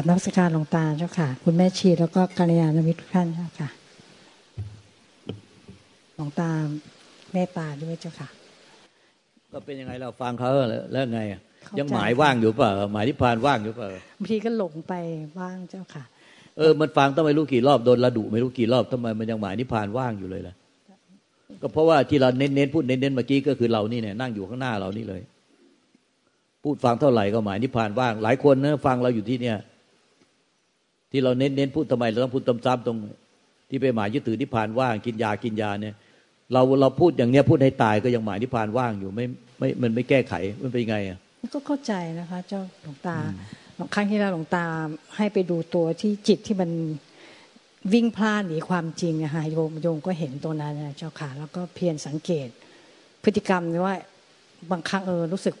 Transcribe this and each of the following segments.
กับนักสการหลวงตาเจ้าค่ะ คุณแม่ชีแล้วก็กัลยาณมิตรทุกท่านเจ้าค่ะหลวงตาเมตตาด้วยเจ้าค่ะ ก็เป็นยังไงเราฟังเขาแล้วไง ยังหมายว่างอยู่เปล่าหมายนิพพานว่างอยู่เปล่าบางทีก็หลงไปว่างเจ้าค่ะ เออมันฟังต้องไม่รู้กี่รอบโดนระดุไม่รู้กี่รอบทำไมมันยังหมายนิพพานว่างอยู่เลยล่ะก็เพราะว่าที่เราเน้นๆพูดเน้นๆเมื่อกี้ก็คือเรานี่เนี่ยนั่งอยู่ข้างหน้าเรานี่เลย พูดฟังเท่าไหร่ก็หมายนิพพานว่าง หลายคนนะฟังเราอยู่ที่เนี่ย ที่เราเน้นๆพูดทำไมเราต้องพูดซ้ำๆตรง ที่ไปหมายยึดถือนิพพานว่างกินยากินยาเนี่ย เราเราพูดอย่างเนี้ยพูดให้ตายก็ยังหมายนิพพานว่างอยู่ไม่ไม่มันไม่แก้ไขมันเป็นไงอะก็เข้าใจนะคะ เจ้าหลวงตาครั้งที่แล้วหลวงตาให้ไปดูตัวที่จิตที่มันวิ่งพลาดหนีความจริงอะค่ะโยมโยมก็เห็นตัวนั้นนะเจ้าค่ะแล้วก็เพียรสังเกต พฤติกรรมว่าบางครั้งเออรู้สึก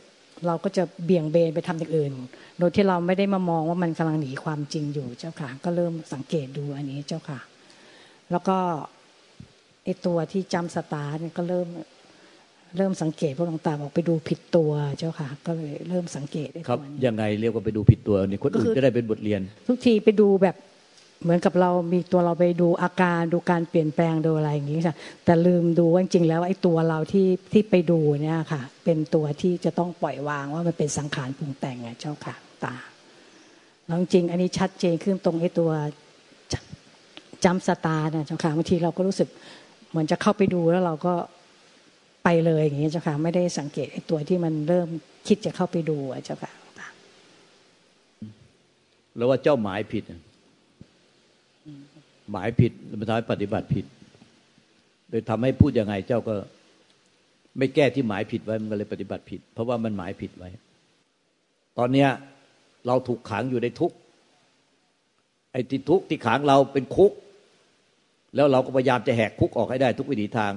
เราก็จะเบี่ยงเบนไปทำอย่างอื่น โดยที่เราไม่ได้มามองว่ามันกำลังหนีความจริงอยู่เจ้าค่ะ ก็เริ่มสังเกตดูอันนี้เจ้าค่ะ แล้วก็ไอตัวที่จำสตาร์เนี่ยก็เริ่มเริ่มสังเกตพวกต่างๆออกไปดูผิดตัวเจ้าค่ะ ก็เลยเริ่มสังเกตครับยังไงเรียกว่าไปดูผิดตัวนี่คนอื่นจะได้เป็นบทเรียน ทุกทีไปดูแบบ เหมือนกับเรามีตัวเราไปดูอาการดูการเปลี่ยนแปลงดูอะไรอย่างนี้ค่ะ แต่ลืมดูว่าจริงๆแล้วไอ้ตัวเราที่ที่ไปดูเนี่ยค่ะ เป็นตัวที่จะต้องปล่อยวางว่ามันเป็นสังขารปรุงแต่งไงเจ้าค่ะตาแล้วจริง อันนี้ชัดเจนขึ้นตรงไอ้ตัวจำสตาเนี่ยเจ้าค่ะบางทีเราก็รู้สึกเหมือนจะเข้าไปดูแล้วเราก็ไปเลยอย่างนี้เจ้าค่ะไม่ได้สังเกตไอ้ตัวที่มันเริ่มคิดจะเข้าไปดูเจ้าค่ะแล้วว่าเจ้าหมายผิด หมายผิดมันทำให้ปฏิบัติผิดโดยทำให้พูดยังไงเจ้าก็ไม่แก้ที่หมายผิดไว้มันก็เลยปฏิบัติผิด เพราะว่ามันหมายผิดไว้ ตอนเนี้ยเราถูกขังอยู่ในทุกข์ไอ้ที่ทุกข์ที่ขังเราเป็นคุก แล้วเราก็พยายามจะแหกคุกออกให้ได้ทุกวิถีทาง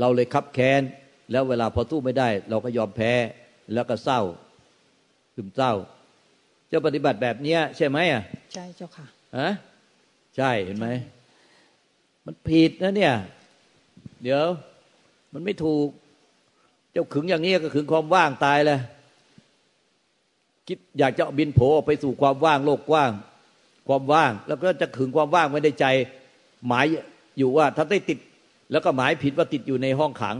เราเลยคับแค้น แล้วเวลาพอสู้ไม่ได้ เราก็ยอมแพ้แล้วก็เศร้าซึมเศร้า เจ้าปฏิบัติแบบเนี้ยใช่ไหมอะใช่เจ้าค่ะฮะ ใช่เห็นไหม มันผิดนะเนี่ย เดี๋ยว มันไม่ถูก เจ้าขึงอย่างนี้ก็ขึงความว่างตายเลยคิดอยากจะบินโผออกไปสู่ความว่างโลกกว้าง ความว่าง แล้วก็จะขึงความว่างไว้ในใจ หมายอยู่ว่าถ้าได้ติด แล้วก็หมายผิดว่าติดอยู่ในห้องขัง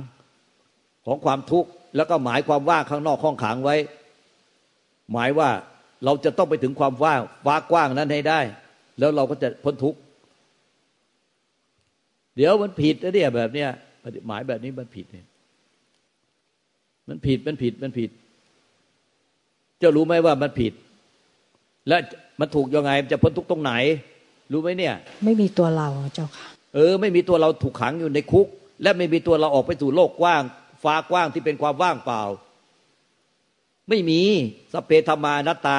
ของความทุกข์แล้วก็หมายความว่างข้างนอกห้องขังไว้ หมายว่าเราจะต้องไปถึงความว่างฟ้ากว้างนั้นให้ได้ แล้วเราก็จะพ้นทุกข์เดี๋ยวมันผิดนะเนี่ยแบบเนี้ยหมายแบบนี้มันผิดเนี่ยมันผิดมันผิดมันผิด เจ้ารู้ไหมว่ามันผิด และมันถูกยังไงจะพ้นทุกข์ตรงไหน รู้ไหมเนี่ย ไม่มีตัวเราเจ้าค่ะ เออ ไม่มีตัวเราถูกขังอยู่ในคุก และไม่มีตัวเราออกไปสู่โลกกว้าง ฟ้ากว้างที่เป็นความว่างเปล่า ไม่มีสเปธรรมานัตตา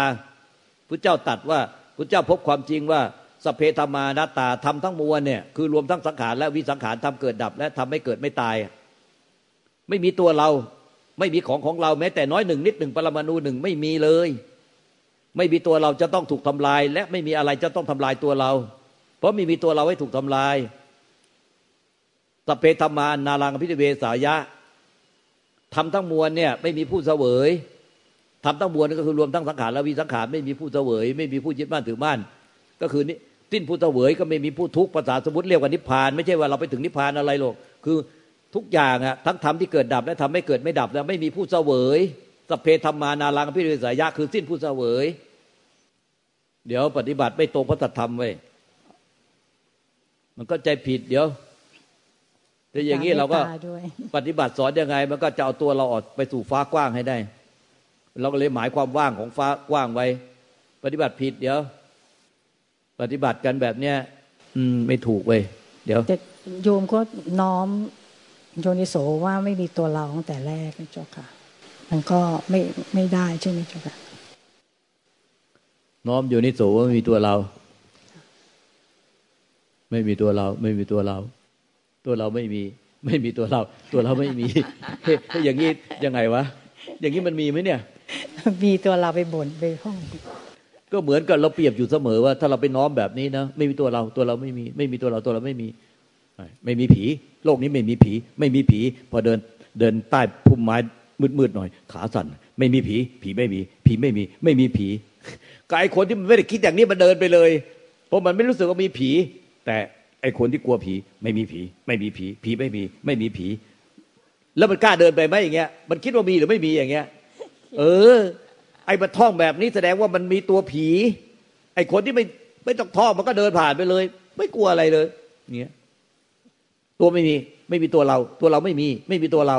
พระเจ้าตัดว่า พุทธเจ้าพบความจริงว่าสเพธรรมานาตาทำทั้งมวลเนี่ยคือรวมทั้งสังขารและวิสังขารทำเกิดดับ และทำให้เกิดไม่ตาย ไม่มีตัวเราไม่มีของของเราแม้แต่น้อยหนึ่งนิดหนึ่งปรมาณูหนึ่งไม่มีเลย ไม่มีตัวเราจะต้องถูกทำลาย และไม่มีอะไรจะต้องทำลายตัวเรา เพราะไม่มีตัวเราให้ถูกทำลายสเพธรรมานารังพิเวสายะทำทั้งมวลเนี่ยไม่มีผู้เสวย ทำทั้งมวลก็คือรวมทั้งสังขารและวิสังขารไม่มีผู้เสวย ไม่มีผู้ยึดมั่นถือมั่นก็คือนี่สิ้นผู้เสวยก็ไม่มีผู้ทุกข์ภาษาสมมติเรียกว่านิพพาน ไม่ใช่ว่าเราไปถึงนิพพานอะไรหรอกคือทุกอย่างอะทั้งธรรมที่เกิดดับและทำให้เกิดไม่ดับแล้วไม่มีผู้เสวยสเพธรรมานารังพิริสายะคือสิ้นผู้เสวย เดี๋ยวปฏิบัติไม่ตรงพระธรรมไว้มันก็ใจผิดเดี๋ยวแต่อย่างนี้เราก็ปฏิบัติสอนยังไง มันก็จะเอาตัวเราออกไปสู่ฟ้ากว้างให้ได้ เราก็เลยหมายความว่างของฟ้ากว้างไว้ ปฏิบัติผิดเดี๋ยว ปฏิบัติกันแบบเนี้ยอืมไม่ถูกเว้ยเดี๋ยวแต่โยมก็น้อมโยนิโสว่าไม่มีตัวเราตั้งแต่แรกเจ้าค่ะ มันก็ไม่ไม่ได้ใช่ไหมเจ้าค่ะ น้อมโยนิโสว่าไม่มีตัวเรา ไม่มีตัวเรา ไม่มีตัวเรา ตัวเราไม่มี ไม่มีตัวเรา ตัวเราไม่มีอย่างนี้ยังไงวะอย่างนี้มันมีไหมเนี่ย มีตัวเราไปบ่นไปห้อง ก็เหมือนกับเราเปรียบอยู่เสมอว่า ถ้าเราไปน้อมแบบนี้นะไม่มีตัวเราตัวเราไม่มีไม่มีตัวเราตัวเราไม่มี ไม่มีผี โลกนี้ไม่มีผี ไม่มีผี พอเดินเดินใต้พุ่มไม้มืดๆหน่อย ขาสั่นไม่มีผี ผีไม่มี ผีไม่มี ไม่มีผีกับไอคนที่มันไม่ได้คิดอย่างนี้มันเดินไปเลย เพราะมันไม่รู้สึกว่ามีผี แต่ไอคนที่กลัวผีไม่มีผี ไม่มีผี ผีไม่มี ไม่มีผี แล้วมันกล้าเดินไปไหมอย่างเงี้ยมันคิดว่ามีหรือไม่มีอย่างเงี้ย เออ ไอ้มันท่องแบบนี้แสดงว่ามันมีตัวผี ไอ้คนที่ไม่ไม่ต้องท่องมันก็เดินผ่านไปเลย ไม่กลัวอะไรเลยเงี้ยตัวไม่มี ไม่มีตัวเรา ตัวเราไม่มี ไม่มีตัวเรา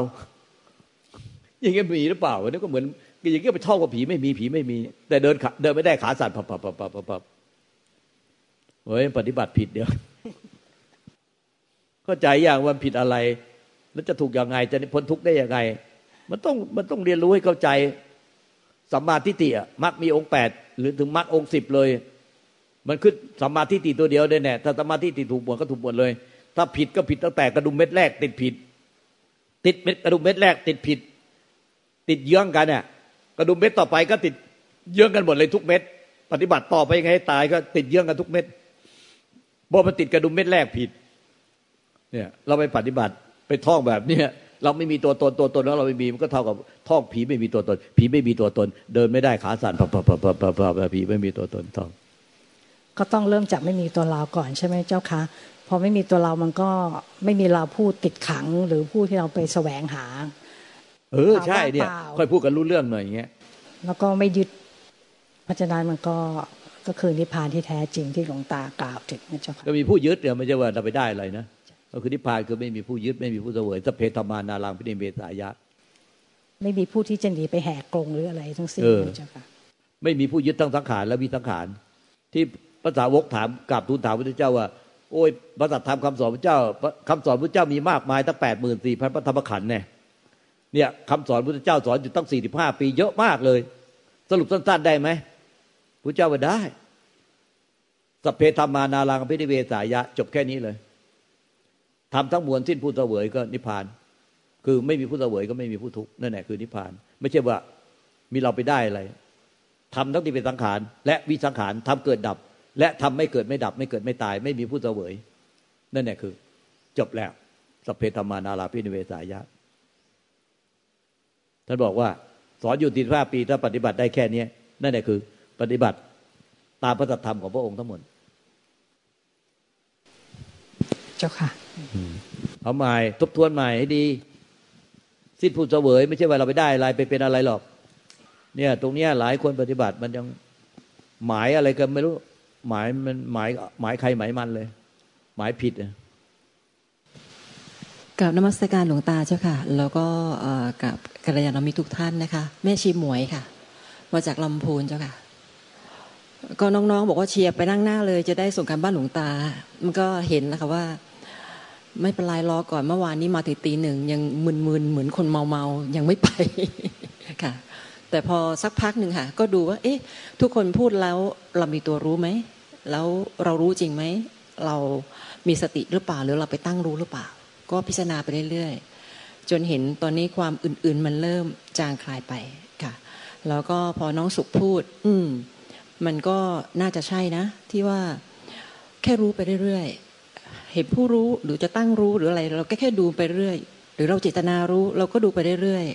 อย่างเงี้ยมีหรือเปล่าอันนี้ก็เหมือนอย่างเงี้ยไปท่องว่าผีไม่มีผีไม่มี แต่เดินเดินไม่ได้ขาสั่นปับปับปับปับปับเฮ้ยปฏิบัติผิดเดี๋ยวเข้าใจอย่างว่าผิดอะไร แล้วจะถูกยังไงจะพ้นทุกข์ได้ยังไง มันต้องมันต้องเรียนรู้ให้เข้าใจสัมมาทิฏฐิมักมีองค์แปดหรือถึงมักองค์สิบเลย มันขึ้นสัมมาทิฏฐิตัวเดียวได้แน่ถ้าสัมมาทิฏฐิถูกหมดก็ถูกหมดเลย ถ้าผิดก็ผิดตั้งแต่กระดุมเม็ดแรก ติดผิด ติดเม็ดกระดุมเม็ดแรก ติดผิด ติดเยื้องกันเนี่ยกระดุมเม็ดต่อไปก็ติดเยื้องกันหมดเลยทุกเม็ด ปฏิบัติต่อไปยังไงตายก็ติดเยื้องกันทุกเม็ดพอมันติดกระดุมเม็ดแรกผิด เนี่ย เราไปปฏิบัติไปท่องแบบเนี้ย เราไม่มีตัวตนตัวตนแล้วเราไม่มีมันก็เท่ากับท่องผีไม่มีตัวตน ผีไม่มีตัวตน เดินไม่ได้ขาสั่นพับพับพับพับพับพับผีไม่มีตัวตนท่องก็ต้องเริ่มจากไม่มีตัวเราก่อนใช่ไหมเจ้าคะพอไม่มีตัวเรามันก็ไม่มีเราพูดติดขัง หรือพูดที่เราไปแสวงหา เออใช่เนี่ย ค่อยพูดกันรู้เรื่องหน่อยอย่างเงี้ยแล้วก็ไม่ยึดเพราะฉะนั้นมันก็ก็คือนิพพานที่แท้จริงที่หลวงตากล่าวถึงนะเจ้าค่ะก็มีผู้ยึดเนี่ยไม่ใช่ว่าเราไปได้อะไรนะ ก็คือนิพพานคือไม่มีผู้ยึดไม่มีผู้เสวยสเพธรรมานารังพิเนเบสายะ ไม่มีผู้ที่จะหนีไปแหกกรงหรืออะไรทั้งสิ้นเจ้าค่ะไม่มีผู้ยึดทั้งสังขารและวิสังขาร ที่ภาษาวกถามกราบทูลถามพระเจ้าว่า โอ้ยพระสัทธรรมคำสอนพระเจ้าคำสอนพระเจ้ามีมากมายตั้งแปดหมื่นสี่พันพระธรรมขันธ์เนี่ยเนี่ยคำสอนพระเจ้าสอนอยู่ตั้งสี่สิบห้าปีเยอะมากเลย สรุปสั้นๆได้ไหมพระเจ้าว่าได้สเพธรรมานารังพิธิเวสายะ จบแค่นี้เลย ทำทั้งมวลสิ้นผู้เสวยก็นิพพาน คือไม่มีผู้เสวยก็ไม่มีผู้ทุกข์นั่นแหละคือนิพพาน ไม่ใช่ว่ามีเราไปได้อะไรทำทั้งที่เป็นสังขาร และวิสังขารทำเกิดดับ และทำไม่เกิดไม่ดับ ไม่เกิดไม่ตาย ไม่มีผู้เสวยนั่นแหละคือ จบแล้วสเพธรรมานาราพินิเวสายะท่านบอกว่า สอนอยู่ติดห้าปีถ้าปฏิบัติได้แค่นี้นั่นแหละคือ ปฏิบัติตามพระธรรมของพระองค์ทั้งหมด เจ้าค่ะ เอาใหม่ทบทวนใหม่ให้ดี สิ้นผู้เสวย ไม่ใช่ว่าเราไปได้อะไรไปเป็นอะไรหรอก เนี่ย ตรงเนี้ยหลายคนปฏิบัติมันยังหมายอะไรกันไม่รู้หมายมันหมายหมายใครหมายมันเลย หมายผิดกับนมัสการหลวงตาเจ้าค่ะ แล้วก็กับกัลยาณมิตรทุกท่านนะคะ แม่ชีหมวยค่ะ มาจากลำพูนเจ้าค่ะ ก็น้องๆ บอกว่าเชียร์ไปนั่งหน้าเลย จะได้ส่งการบ้านหลวงตา มันก็เห็นนะคะว่า ไม่เป็นไรรอก่อนเมื่อวานนี้มาถึงตีหนึ่งยังมึนๆเหมือนคนเมาๆยังไม่ไปค่ะ แต่พอสักพักหนึ่งค่ะ ก็ดูว่า เอ๊ะ ทุกคนพูดแล้วเรามีตัวรู้ไหมแล้วเรารู้จริงไหมเรามีสติหรือเปล่าหรือเราไปตั้งรู้หรือเปล่า ก็พิจารณาไปเรื่อยๆ จนเห็นตอนนี้ความอื่นๆมันเริ่มจางคลายไปค่ะ แล้วก็พอน้องสุขพูด อืม มันก็น่าจะใช่นะ ที่ว่าแค่รู้ไปเรื่อยๆ เห็นผู้รู้หรือจะตั้งรู้หรืออะไร เราก็แค่ดูไปเรื่อย หรือเราเจตนารู้เราก็ดูไปเรื่อย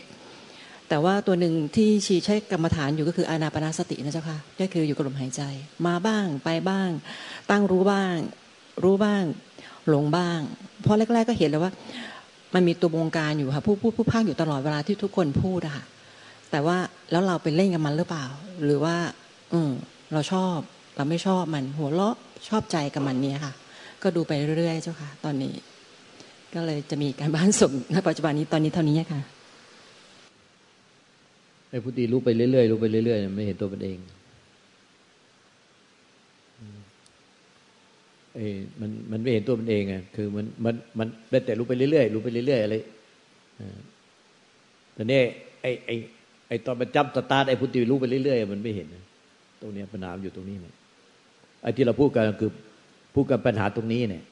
แต่ว่าตัวหนึ่งที่ชีใช้กรรมฐานอยู่ก็คืออานาปนาสตินะเจ้าค่ะก็คืออยู่กับลมหายใจ มาบ้างไปบ้าง ตั้งรู้บ้าง รู้บ้าง หลงบ้าง เพราะแรก ๆ ก็เห็นแล้วว่า มันมีตัววงการอยู่ค่ะผู้พูดผู้พากอยู่ตลอดเวลาที่ทุกคนพูดอะค่ะแต่ว่าแล้วเราไปเล่นกับมันหรือเปล่า หรือว่า อืมเราชอบเราไม่ชอบมัน หัวเราะชอบใจกับมันเนี่ยค่ะ ก็ดูไปเรื่อยๆเจ้าค่ะ ตอนนี้ ก็เลยจะมีการบ้านส่งในปัจจุบันนี้ตอนนี้เท่านี้ค่ะไอ้พุทธิรู้ไปเรื่อยๆรู้ไปเรื่อยๆไม่เห็นตัวมันเองไอ้มันมันไม่เห็นตัวมันเองไงคือมันมันมันได้แต่รู้ไปเรื่อยๆรู้ไปเรื่อยๆอะไรแต่นี่ไอ้ไอ้ไอ้ตอนมันจำสตาร์ทไอ้พุทธิรู้ไปเรื่อยๆมันไม่เห็น ตรงนี้ปัญหาอยู่ตรงนี้เนี่ยไอ้ที่เราพูดกันคือ พูดกันปัญหาตรงนี้เนี่ย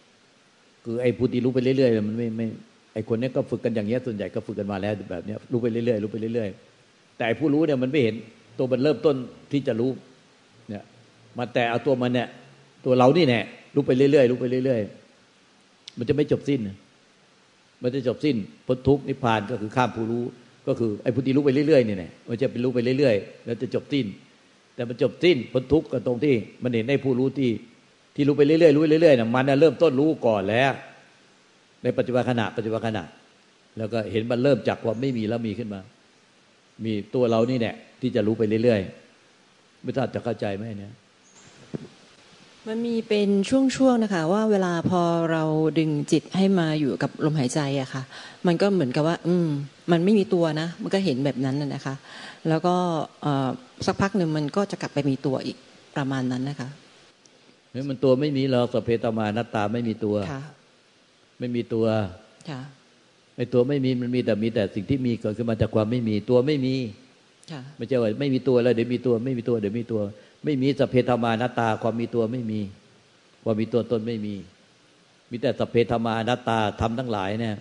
คือไอ้ผู้ที่รู้ไปเรื่อยๆมันไม่ไม่ไอ้คนนี้ก็ฝึกกันอย่างเงี้ยส่วนใหญ่ก็ฝึกกันมาแล้วแบบเนี้ยรู้ไปเรื่อยๆรู้ไปเรื่อยๆแต่ผู้รู้เนี่ยมันไม่เห็นตัวมันเริ่มต้นที่จะรู้เนี่ยมาแต่เอาตัวมันเนี่ย ตัวเรานี่แน่รู้ไปเรื่อยๆรู้ไปเรื่อยๆมันจะไม่จบสิ้น มันจะจบสิ้นพ้นทุกนิพพานก็คือข้ามผู้รู้ ก็คือไอ้ผู้ที่รู้ไปเรื่อยๆเนี่ยมันจะเป็นรู้ไปเรื่อยๆ แล้วจะจบสิ้น แต่มันจบสิ้นพ้นทุกข์ก็ตรงที่มันเห็นในผู้รู้ที่ ที่รู้ไปเรื่อยๆรู้เรื่อยๆนะมันเริ่มต้นรู้ก่อนแล้ว ในปัจจุบันขณะปัจจุบันขณะ แล้วก็เห็นมันเริ่มจากความไม่มีแล้วมีขึ้นมา มีตัวเรานี่แหละที่จะรู้ไปเรื่อยๆไม่ทราบจะเข้าใจไหมเนี่ยมันมีเป็นช่วงๆนะคะ ว่าเวลาพอเราดึงจิตให้มาอยู่กับลมหายใจอะค่ะ มันก็เหมือนกับว่า อืม มันไม่มีตัวนะ มันก็เห็นแบบนั้นนะคะ แล้วก็สักพักหนึ่งมันก็จะกลับไปมีตัวอีกประมาณนั้นนะคะ นี่มันตัวไม่มีหรอกสเพตมานัตตาไม่มีตัวไม่มีตัวไอ้ตัวไม่มีมันมีแต่มีแต่สิ่งที่มีเกิดขึ้นมาจากความไม่มีตัวไม่มีไม่ใช่ว่าไม่มีตัวแล้วเดี๋ยวมีตัว ไม่มีตัวเดี๋ยวมีตัว ไม่มีสเพธมานาตาความมีตัวไม่มี ความมีตัวตนไม่มี มีแต่สเพธมานาตาทำทั้งหลายเนี่ย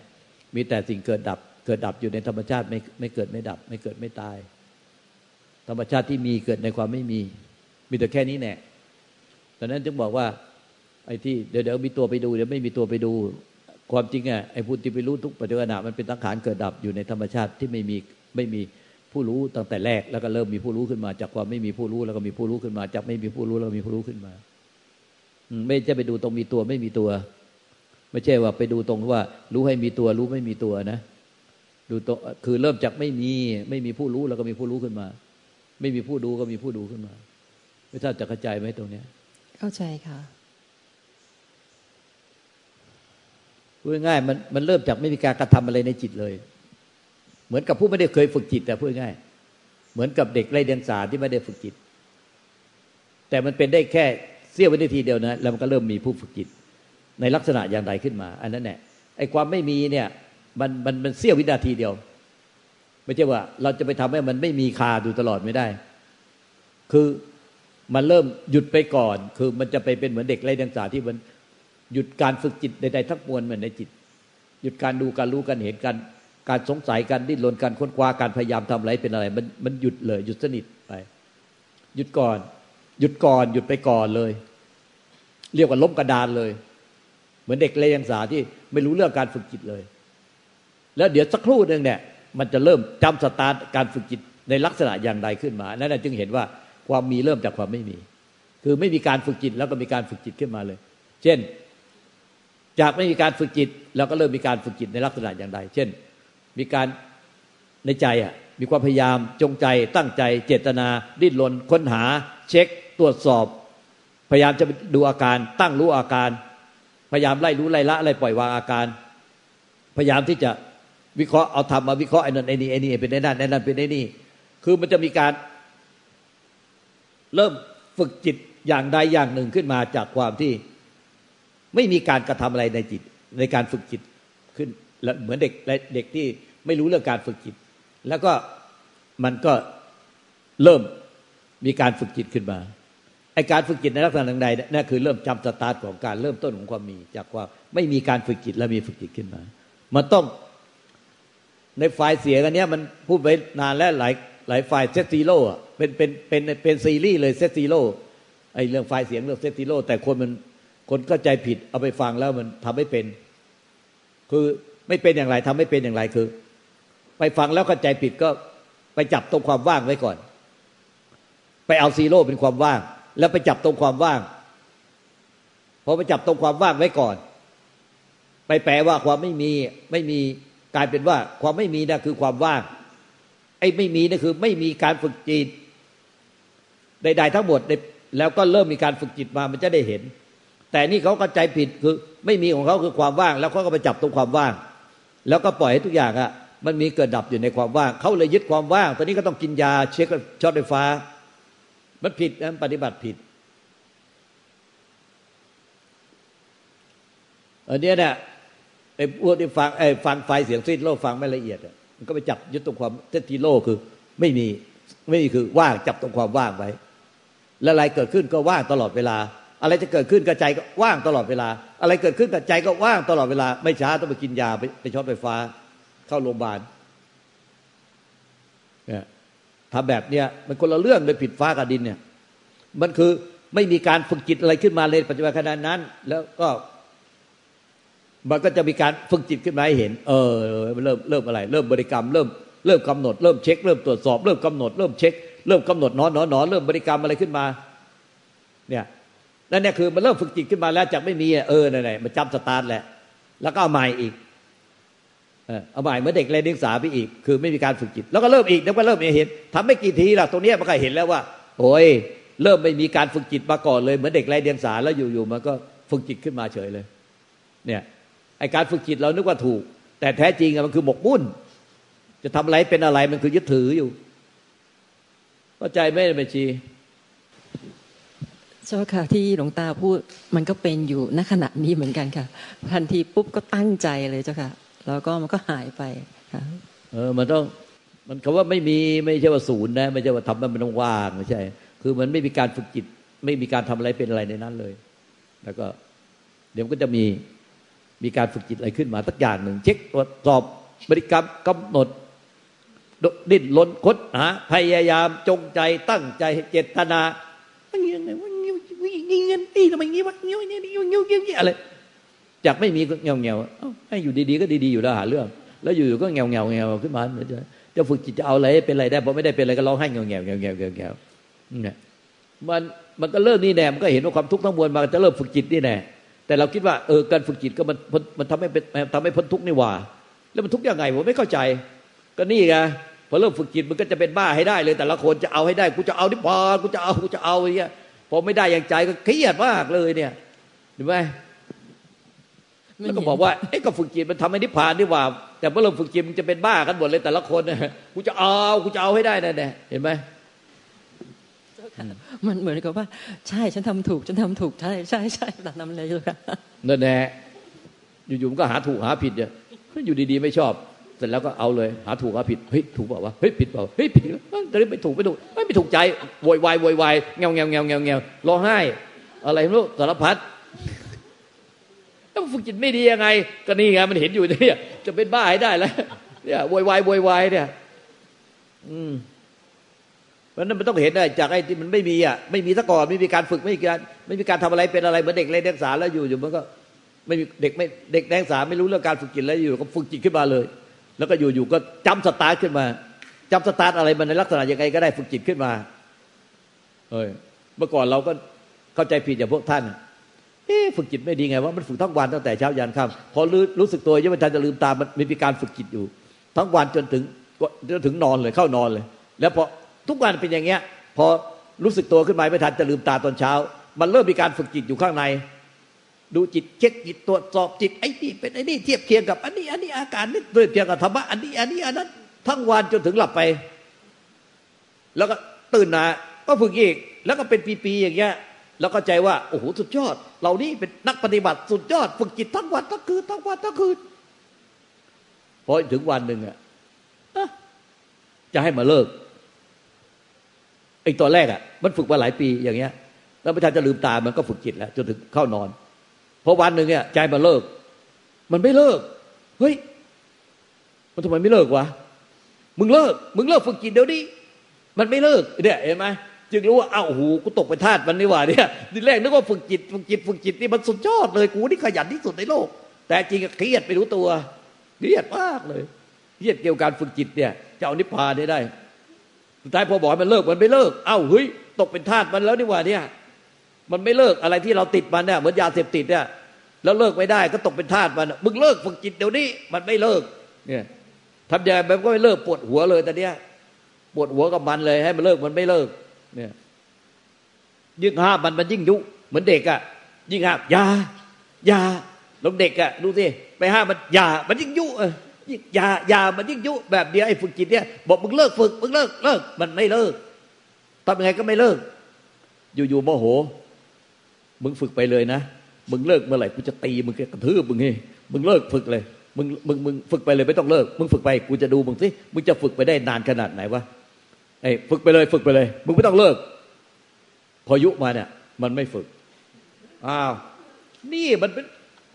มีแต่สิ่งเกิดดับ เกิดดับอยู่ในธรรมชาติไม่ไม่เกิดไม่ดับ ไม่เกิดไม่ตาย ธรรมชาติที่มีเกิดในความไม่มี มีแต่แค่นี้แน่ ดังนั้นจึงบอกว่า ไอ้ที่เดี๋ยวเดี๋ยวมีตัวไปดูเดี๋ยวไม่มีตัวไปดู ความจริงอะไอ้พูดที่ไปรู้ทุกปัจจุบันมันเป็นสังขารเกิดดับอยู่ในธรรมชาติที่ไม่มีไม่มีผู้รู้ตั้งแต่แรกแล้วก็เริ่มมีผู้รู้ขึ้นมา จากความไม่มีผู้รู้แล้วก็มีผู้รู้ขึ้นมา จากไม่มีผู้รู้แล้วมีผู้รู้ขึ้นมาไม่ใช่ไปดูตรงมีตัวไม่มีตัว ไม่ใช่ว่าไปดูตรงว่า รู้ให้มีตัว รู้ไม่มีตัวนะ ดูตรงคือเริ่มจากไม่มีไม่มีผู้รู้แล้วก็มีผู้รู้ขึ้นมา ไม่มีผู้ดูก็มีผู้ดูขึ้นมา ไม่ทราบจะเข้าใจไหมตรงเนี้ย เข้าใจค่ะพูดง่ายมันมันเริ่มจากไม่มีการกระทำอะไรในจิตเลย เหมือนกับผู้ไม่ได้เคยฝึกจิตแต่พูดง่าย เหมือนกับเด็กไร้เดียงสาที่ไม่ได้ฝึกจิต แต่มันเป็นได้แค่เสี้ยววินาทีเดียวนะแล้วมันก็เริ่มมีผู้ฝึกจิต ในลักษณะอย่างใดขึ้นมา อันนั้นแหละไอ้ความไม่มีเนี่ยมันมันมันเสี้ยววินาทีเดียว ไม่ใช่ว่า เราจะไปทำให้มันไม่มีคาดูตลอดไม่ได้ คือ มันเริ่มหยุดไปก่อน คือมันจะไปเป็นเหมือนเด็กไร้เดียงสาที่มันหยุดการฝึกจิตใดๆทั้งมวลเหมือนในจิต หยุดการดูการรู้การเห็นการการสงสัยการดิ้นรนการค้นคว้าการพยายามทำอะไรเป็นอะไร มันมันหยุดเลย หยุดสนิทไป หยุดก่อน หยุดก่อนหยุดไปก่อนเลย เรียกว่าล้มกระดานเลย เหมือนเด็กเลียงสาที่ไม่รู้เรื่องการฝึกจิตเลย แล้วเดี๋ยวสักครู่หนึ่งเนี่ย มันจะเริ่มจำสตาร์ทการฝึกจิตในลักษณะอย่างใดขึ้นมานั่นจึงเห็นว่า ความมีเริ่มจากความไม่มี คือไม่มีการฝึกจิตแล้วก็มีการฝึกจิตขึ้นมาเลย เช่น จากไม่มีการฝึกจิตแล้วก็เริ่มมีการฝึกจิตในลักษณะอย่างใด เช่น มีการในใจอะมีความพยายามจงใจ ตั้งใจ เจตนา ดิ้นรนค้นหา เช็ค ตรวจสอบ พยายามจะดูอาการ ตั้งรู้อาการ พยายามไล่รู้ไล่ละไล่ปล่อยวางอาการ พยายามที่จะวิเคราะห์เอาทำมาวิเคราะห์ไอ้นั่นไอ้นี่ไอ้นี่เป็นไอ้นั่นไอ้นั่นเป็นไอ้นี่คือมันจะมีการ เริ่มฝึกจิตอย่างใดอย่างหนึ่งขึ้นมาจากความที่ไม่มีการกระทำอะไรในจิต ในการฝึกจิตขึ้นแล้วเหมือนเด็กเด็กที่ไม่รู้เรื่องการฝึกจิต แล้วก็มันก็เริ่มมีการฝึกจิตขึ้นมาไอการฝึกจิตในลักษณะใดนั่นคือเริ่มจาร์ทของการเริ่มต้นของความมี จากความไม่มีการฝึกจิตแล้วมีฝึกจิตขึ้นมา มันต้องในไฟล์เสียงอันนี้มันพูดไปนานแล้วหลาย หลายไฟล์ set zero เป็นเป็นเป็นเป็นซีรีส์เลย set zero ไอเรื่องไฟล์เสียงเรื่อง set zero แต่คนมันคนเข้าใจผิดเอาไปฟังแล้วมันทำไม่เป็น คือไม่เป็นอย่างไรทำไม่เป็นอย่างไรคือ ไปฟังแล้วเข้าใจผิดก็ไปจับตรงความว่างไว้ก่อน ไปเอาซีโร่เป็นความว่าง แล้วไปจับตรงความว่างพอไปจับตรงความว่างไว้ก่อน ไปแปลว่าความไม่มีไม่มีกลายเป็นว่า ความไม่มีนะคือความว่าง อ้ไม่มีนะคือไม่มีการฝึกจิตใดๆทั้งหมดแล้วก็เริ่มมีการฝึกจิตมามันจะได้เห็น แต่นี่เขาก็ใจผิดคือไม่มีของเขาคือความว่าง แล้วเขาก็ไปจับตรงความว่าง แล้วก็ปล่อยให้ทุกอย่างอะมันมีเกิดดับอยู่ในความว่างเขาเลยยึดความว่าง ตอนนี้ก็ต้องกินยาเช็คช็อตไฟฟ้า มันผิดนะปฏิบัติผิดอันนี้เนี่ยไอ้พวกที่ฟังไอ้ฟังไฟล์เสียง set zero ฟังไม่ละเอียด มันก็ไปจับยึดตรงความ set zero คือไม่มีไม่มีคือว่างจับตรงความว่างไว้ แล้วอะไรเกิดขึ้นก็ว่างตลอดเวลา อะไรจะเกิดขึ้นกับใจก็ว่างตลอดเวลา อะไรเกิดขึ้นกับใจก็ว่างตลอดเวลา ไม่ช้าต้องไปกินยาไปไปช็อตไฟฟ้า เข้าโรงพยาบาลเนี่ยทำแบบเนี้ยมันคนละเรื่องเลยผิดฟ้ากับดินเนี่ย มันคือไม่มีการฝึกจิตอะไรขึ้นมาเลยปัจจุบันขณะนั้น แล้วก็ มันก็จะมีการฝึกจิตขึ้นมาให้เห็น เออ เริ่มเริ่มอะไร เริ่มบริกรรมเริ่มเริ่มกำหนดเริ่มเช็ค เริ่มตรวจสอบ เริ่มกำหนดเริ่มเช็ค เริ่มกำหนดนอนนอนนอนเริ่มบริกรรมอะไรขึ้นมา เนี่ยนั่นเนี่ยคือมันเริ่มฝึกจิตขึ้นมาแล้วจากไม่มีเออไหนๆมันจำสตาร์ทแหละ แล้วก็เอาใหม่อีกเอาใหม่เมื่อเด็กเรียนศึกษาไปอีก คือไม่มีการฝึกจิต แล้วก็เริ่มอีกแล้วก็เริ่มเห็นทำไม่กี่ทีละตรงนี้มันก็เห็นแล้วว่าโอ้ยเริ่มไม่มีการฝึกจิตมาก่อนเลยเหมือนเด็กไรเดียงสาแล้วอยู่ๆมันก็ฝึกจิตขึ้นมาเฉยเลย เนี่ย ไอการฝึกจิตเรานึกว่าถูก แต่แท้จริงมันคือหมกมุ่น จะทำอะไรเป็นอะไรมันคือยึดถืออยู่เข้าใจไหมแม่ชีเจ้าค่ะที่หลวงตาพูดมันก็เป็นอยู่ณขณะนี้เหมือนกันค่ะ ทันทีปุ๊บก็ตั้งใจเลยเจ้าค่ะ แล้วก็มันก็หายไปค่ะเออมันต้องมันคำว่าไม่มีไม่ใช่ว่าศูนย์นะไม่ใช่ว่าทำมันต้องว่างไม่ใช่ คือมันไม่มีการฝึกจิต ไม่มีการทำอะไรเป็นอะไรในนั้นเลย แล้วก็ เดี๋ยวก็จะมี มีการฝึกจิตอะไรขึ้นมาสักอย่างหนึ่ง เช็คตรวจสอบบริกรรมกำหนดดิ้นรนคดหาพยายามจงใจตั้งใจเจตนาเงี้ยไงว่าเงี้ยเงี้ยนี่ทำไมเงี้ยวะเงี้ยเงี้ยเงี้ยเงี้ยเงี้ยอะไรจากไม่มีเงี้ยเงี้ยให้อยู่ดีๆก็ดีๆอยู่แล้วหาเรื่อง แล้วอยู่ๆก็เงี้ยเงี้ยเงี้ยขึ้นมาจะจะฝึกจิตจะเอาอะไรเป็นอะไรได้พอไม่ได้เป็นอะไรก็ร้องไห้เงี้ยเงี้ยเงี้ยเงี้ยเงี้ยเงี้ยเนี่ยมันมันก็เริ่มนี่แน่มันก็เห็นว่าความทุกข์ทั้งมวลมันจะเริ่มฝึกจิตนี่แน่ แต่เราคิดว่าเออการฝึกจิตก็มันมันทำให้เป็นทำให้พ้นทุกข์นี่ว่า แล้วมันทุกข์ยังไงผมไม่เข้าใจ ก็นี่ไงพอเริ่มฝึกจิตมันก็จะเป็นบ้าให้ได้เลย แต่ละคนจะเอาให้ได้กูจะเอานิพพานกูจะเอากูจะเอาอย่างเงี้ยพอไม่ได้อย่างใจก็เครียดมากเลยเนี่ยเห็นไหมแล้วก็บอกว่าเอ๊ะก็ฝึกจิตมันทำให้นิพพานนี่ว่า แต่เมื่อเราฝึกจิตมันจะเป็นบ้ากันหมดเลยแต่ละคนกูจะเอากูจะเอาให้ได้แน่เห็นไหม มันเหมือนกับว่าใช่ฉันทำถูก ฉันทำถูกใช่ใช่ใช่ตัดนำเลยจ้ะค่ะนั่นแน่อยู่ๆมันก็หาถูกหาผิดเนี่ยอยู่ดีๆไม่ชอบ เสร็จแล้วก็เอาเลย หาถูกหาผิดเฮ้ยถูกเปล่าวะเฮ้ยผิดเปล่าเฮ้ยผิดแต่ไม่ถูกไม่ถูกไม่ถูกใจโวยวายโวยวายเงาเงาเงาเงาเงาร้องไห้ อะไรไม่รู้สารพัดต้องฝึกจิตไม่ดียังไง ก็นี่ไงมันเห็นอยู่เนี่ยจะเป็นบ้าให้ได้แล้วเนี่ยโวยวายโวยวายเนี่ย อืม เพราะนั้นมันต้องเห็นได้จากไอ้ที่มันไม่มีอะไม่มีซะก่อนไม่มีการฝึกไม่มีการไม่มีการทำอะไรเป็นอะไรเหมือนเด็กเรียนนักศึกษาแล้วอยู่อยู่มันก็ไม่มีเด็กไม่เด็กนักศึกษาไม่รู้เรื่องการฝึกจิตแล้วอยู่ก็ฝึกจิตขึ้นมาเลย แล้วก็อยู่อยู่ก็จำสตาร์ทขึ้นมาจำสตาร์ทอะไรมันในลักษณะยังไงก็ได้ฝึกจิตขึ้นมาเฮ้ยเมื่อก่อนเราก็เข้าใจผิดอย่างพวกท่านเอ๊ฝึกจิตไม่ดีไงว่ามันฝึกทั้งวันตั้งแต่เช้ายันค่ำพอรู้รู้สึกตัวยังไม่ทันจะลืมตามันมีการฝึกจิตอยู่ ทั้งวันจนถึงจนถึงนอนเลยเข้านอนเลย แล้วพอ ทุกวันเป็นอย่างเงี้ย พอรู้สึกตัวขึ้นมาไม่ทันจะลืมตาตอนเช้า มันเริ่มมีการฝึกจิตอยู่ข้างใน ดูจิตเช็คจิตตรวจสอบจิตไอ้นี่เป็นไอ้นี่เทียบเคียงกับ อันนี้อันนี้อาการนี่เทียบเคียงกับธรรมะอันนี้อันนี้อันนั้นทั้งวันจนถึงหลับไป แล้วก็ตื่นมาก็ฝึกอีก แล้วก็เป็นปีๆอย่างเงี้ยแล้วก็ใจว่าโอ้โหสุดยอด เรานี่เป็นนักปฏิบัติสุดยอด ฝึกจิตทั้งวันทั้งคืนทั้งวันทั้งคืนพอถึงวันหนึ่งอะจะให้มาเลิก ไอ้ตอนแรกอะมันฝึกมาหลายปีอย่างเงี้ย แล้วพระอาจารย์จะลืมตามันก็ฝึกจิตแล้วจนถึงเข้านอนพอวันหนึ่งเนี่ยใจมันเลิก มันไม่เลิกเฮ้ยมันทำไมไม่เลิกวะมึงเลิก มึงเลิกฝึกจิตเดี๋ยวนี้มันไม่เลิกเนี่ยเห็นไหมจึงรู้ว่าเอ้าวโอ้โหกูตกไปทาสมันนี่หว่าเนี่ยทีแรกนึกว่าฝึกจิตฝึกจิตฝึกจิตนี่มันสุดยอดเลยกูนี่ขยันที่สุดในโลก แต่จริงเครียดไปรู้ตัวเครียดมากเลยเครียดเกี่ยวกับการฝึกจิตเนี่ยจะเอานิพพานได้ สุดท้ายพอบอกมันเลิกมันไม่เลิก เอ้าเฮ้ยตกเป็นทาสมันแล้วนี่ว่าเนี่ย มันไม่เลิกอะไรที่เราติดมันเนี่ยเหมือนยาเสพติดเนี่ยแล้วเลิกไม่ได้ก็ตกเป็นทาสมันมึงเลิกฝึกจิตเดี๋ยวนี้มันไม่เลิก เนี่ยทำยังไงมันก็ไม่เลิกปวดหัวเลยแต่เนี้ยปวดหัวกับมันเลย ให้มันเลิกมันไม่เลิก เนี่ย ยิ่งห้ามมันมันยิ่งยุเหมือนเด็กอะ ยิ่งห้ามยายาลงเด็กอะดูสิไปห้ามมันยามันยิ่งยุเออ อย่าอย่ามันยิ่งยุแบบเดียวไอ้ฝึกจิตเนี่ยบอกมึงเลิกฝึกมึงเลิกเลิกมันไม่เลิกทำยังไงก็ไม่เลิก อยู่ๆโมโห มึงฝึกไปเลยนะมึงเลิกเมื่อไหร่กูจะตีมึงกระทืบมึงให้มึงเลิกฝึกเลยมึงมึงมึงฝึกไปเลยไม่ต้องเลิก มึงฝึกไปกูจะดูมึงสิมึงจะฝึกไปได้นานขนาดไหนวะไอ้ฝึกไปเลยฝึกไปเลย มึงไม่ต้องเลิก พอยุมาเนี่ย มันไม่ฝึกอ้าวนี่มันเป็น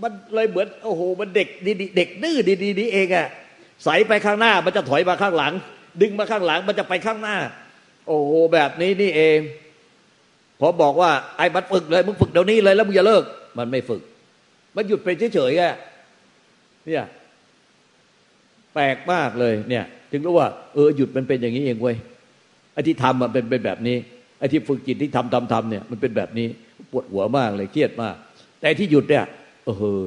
มันเลยเหมือนโอ้โหมันเด็กดีเด็กดื้อดีๆนี่เองอะใสไปข้างหน้ามันจะถอยมาข้างหลัง ดึงมาข้างหลังมันจะไปข้างหน้า โอ้โหแบบนี้นี่เองพอบอกว่าไอ้มันฝึกเลยมึงฝึกเดี๋ยวนี้เลยแล้วมึงอย่าเลิก มันไม่ฝึก มันหยุดไปเฉยๆแค่เนี่ยแปลกมากเลยเนี่ยจึงรู้ว่าเออหยุดมันเป็นอย่างนี้เองเว้ยไอ้ที่ทำมันเป็นเป็นแบบนี้ไอ้ที่ฝึกจิตที่ทำทำทำเนี่ยมันเป็นแบบนี้ปวดหัวมากเลยเครียดมาก แต่ที่หยุดเนี่ย ออ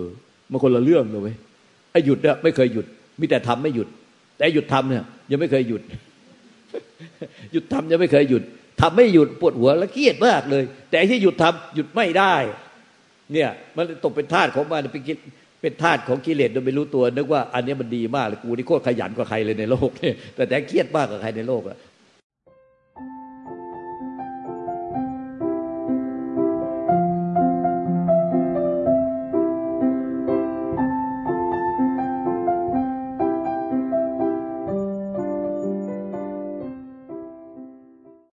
มันคนละเรื่องเลยไอ้หยุดเนี่ยไม่เคยหยุด มีแต่ทำไม่หยุด แต่หยุดทำเนี่ย ยังไม่เคยหยุด หยุดทำยังไม่เคยหยุดทำไม่หยุดปวดหัวแล้วเครียดมากเลย แต่ที่หยุดทำหยุดไม่ได้ เนี่ย มันตกเป็นทาสของมันเป็นกิเป็นทาสของกิเลสโดยไม่รู้ตัวนึกว่าอันนี้มันดีมากเลยกูนี่โคตรขยันกว่าใครเลยในโลกเนี่ยแต่แต่เครียดมากกว่าใครในโลกอะ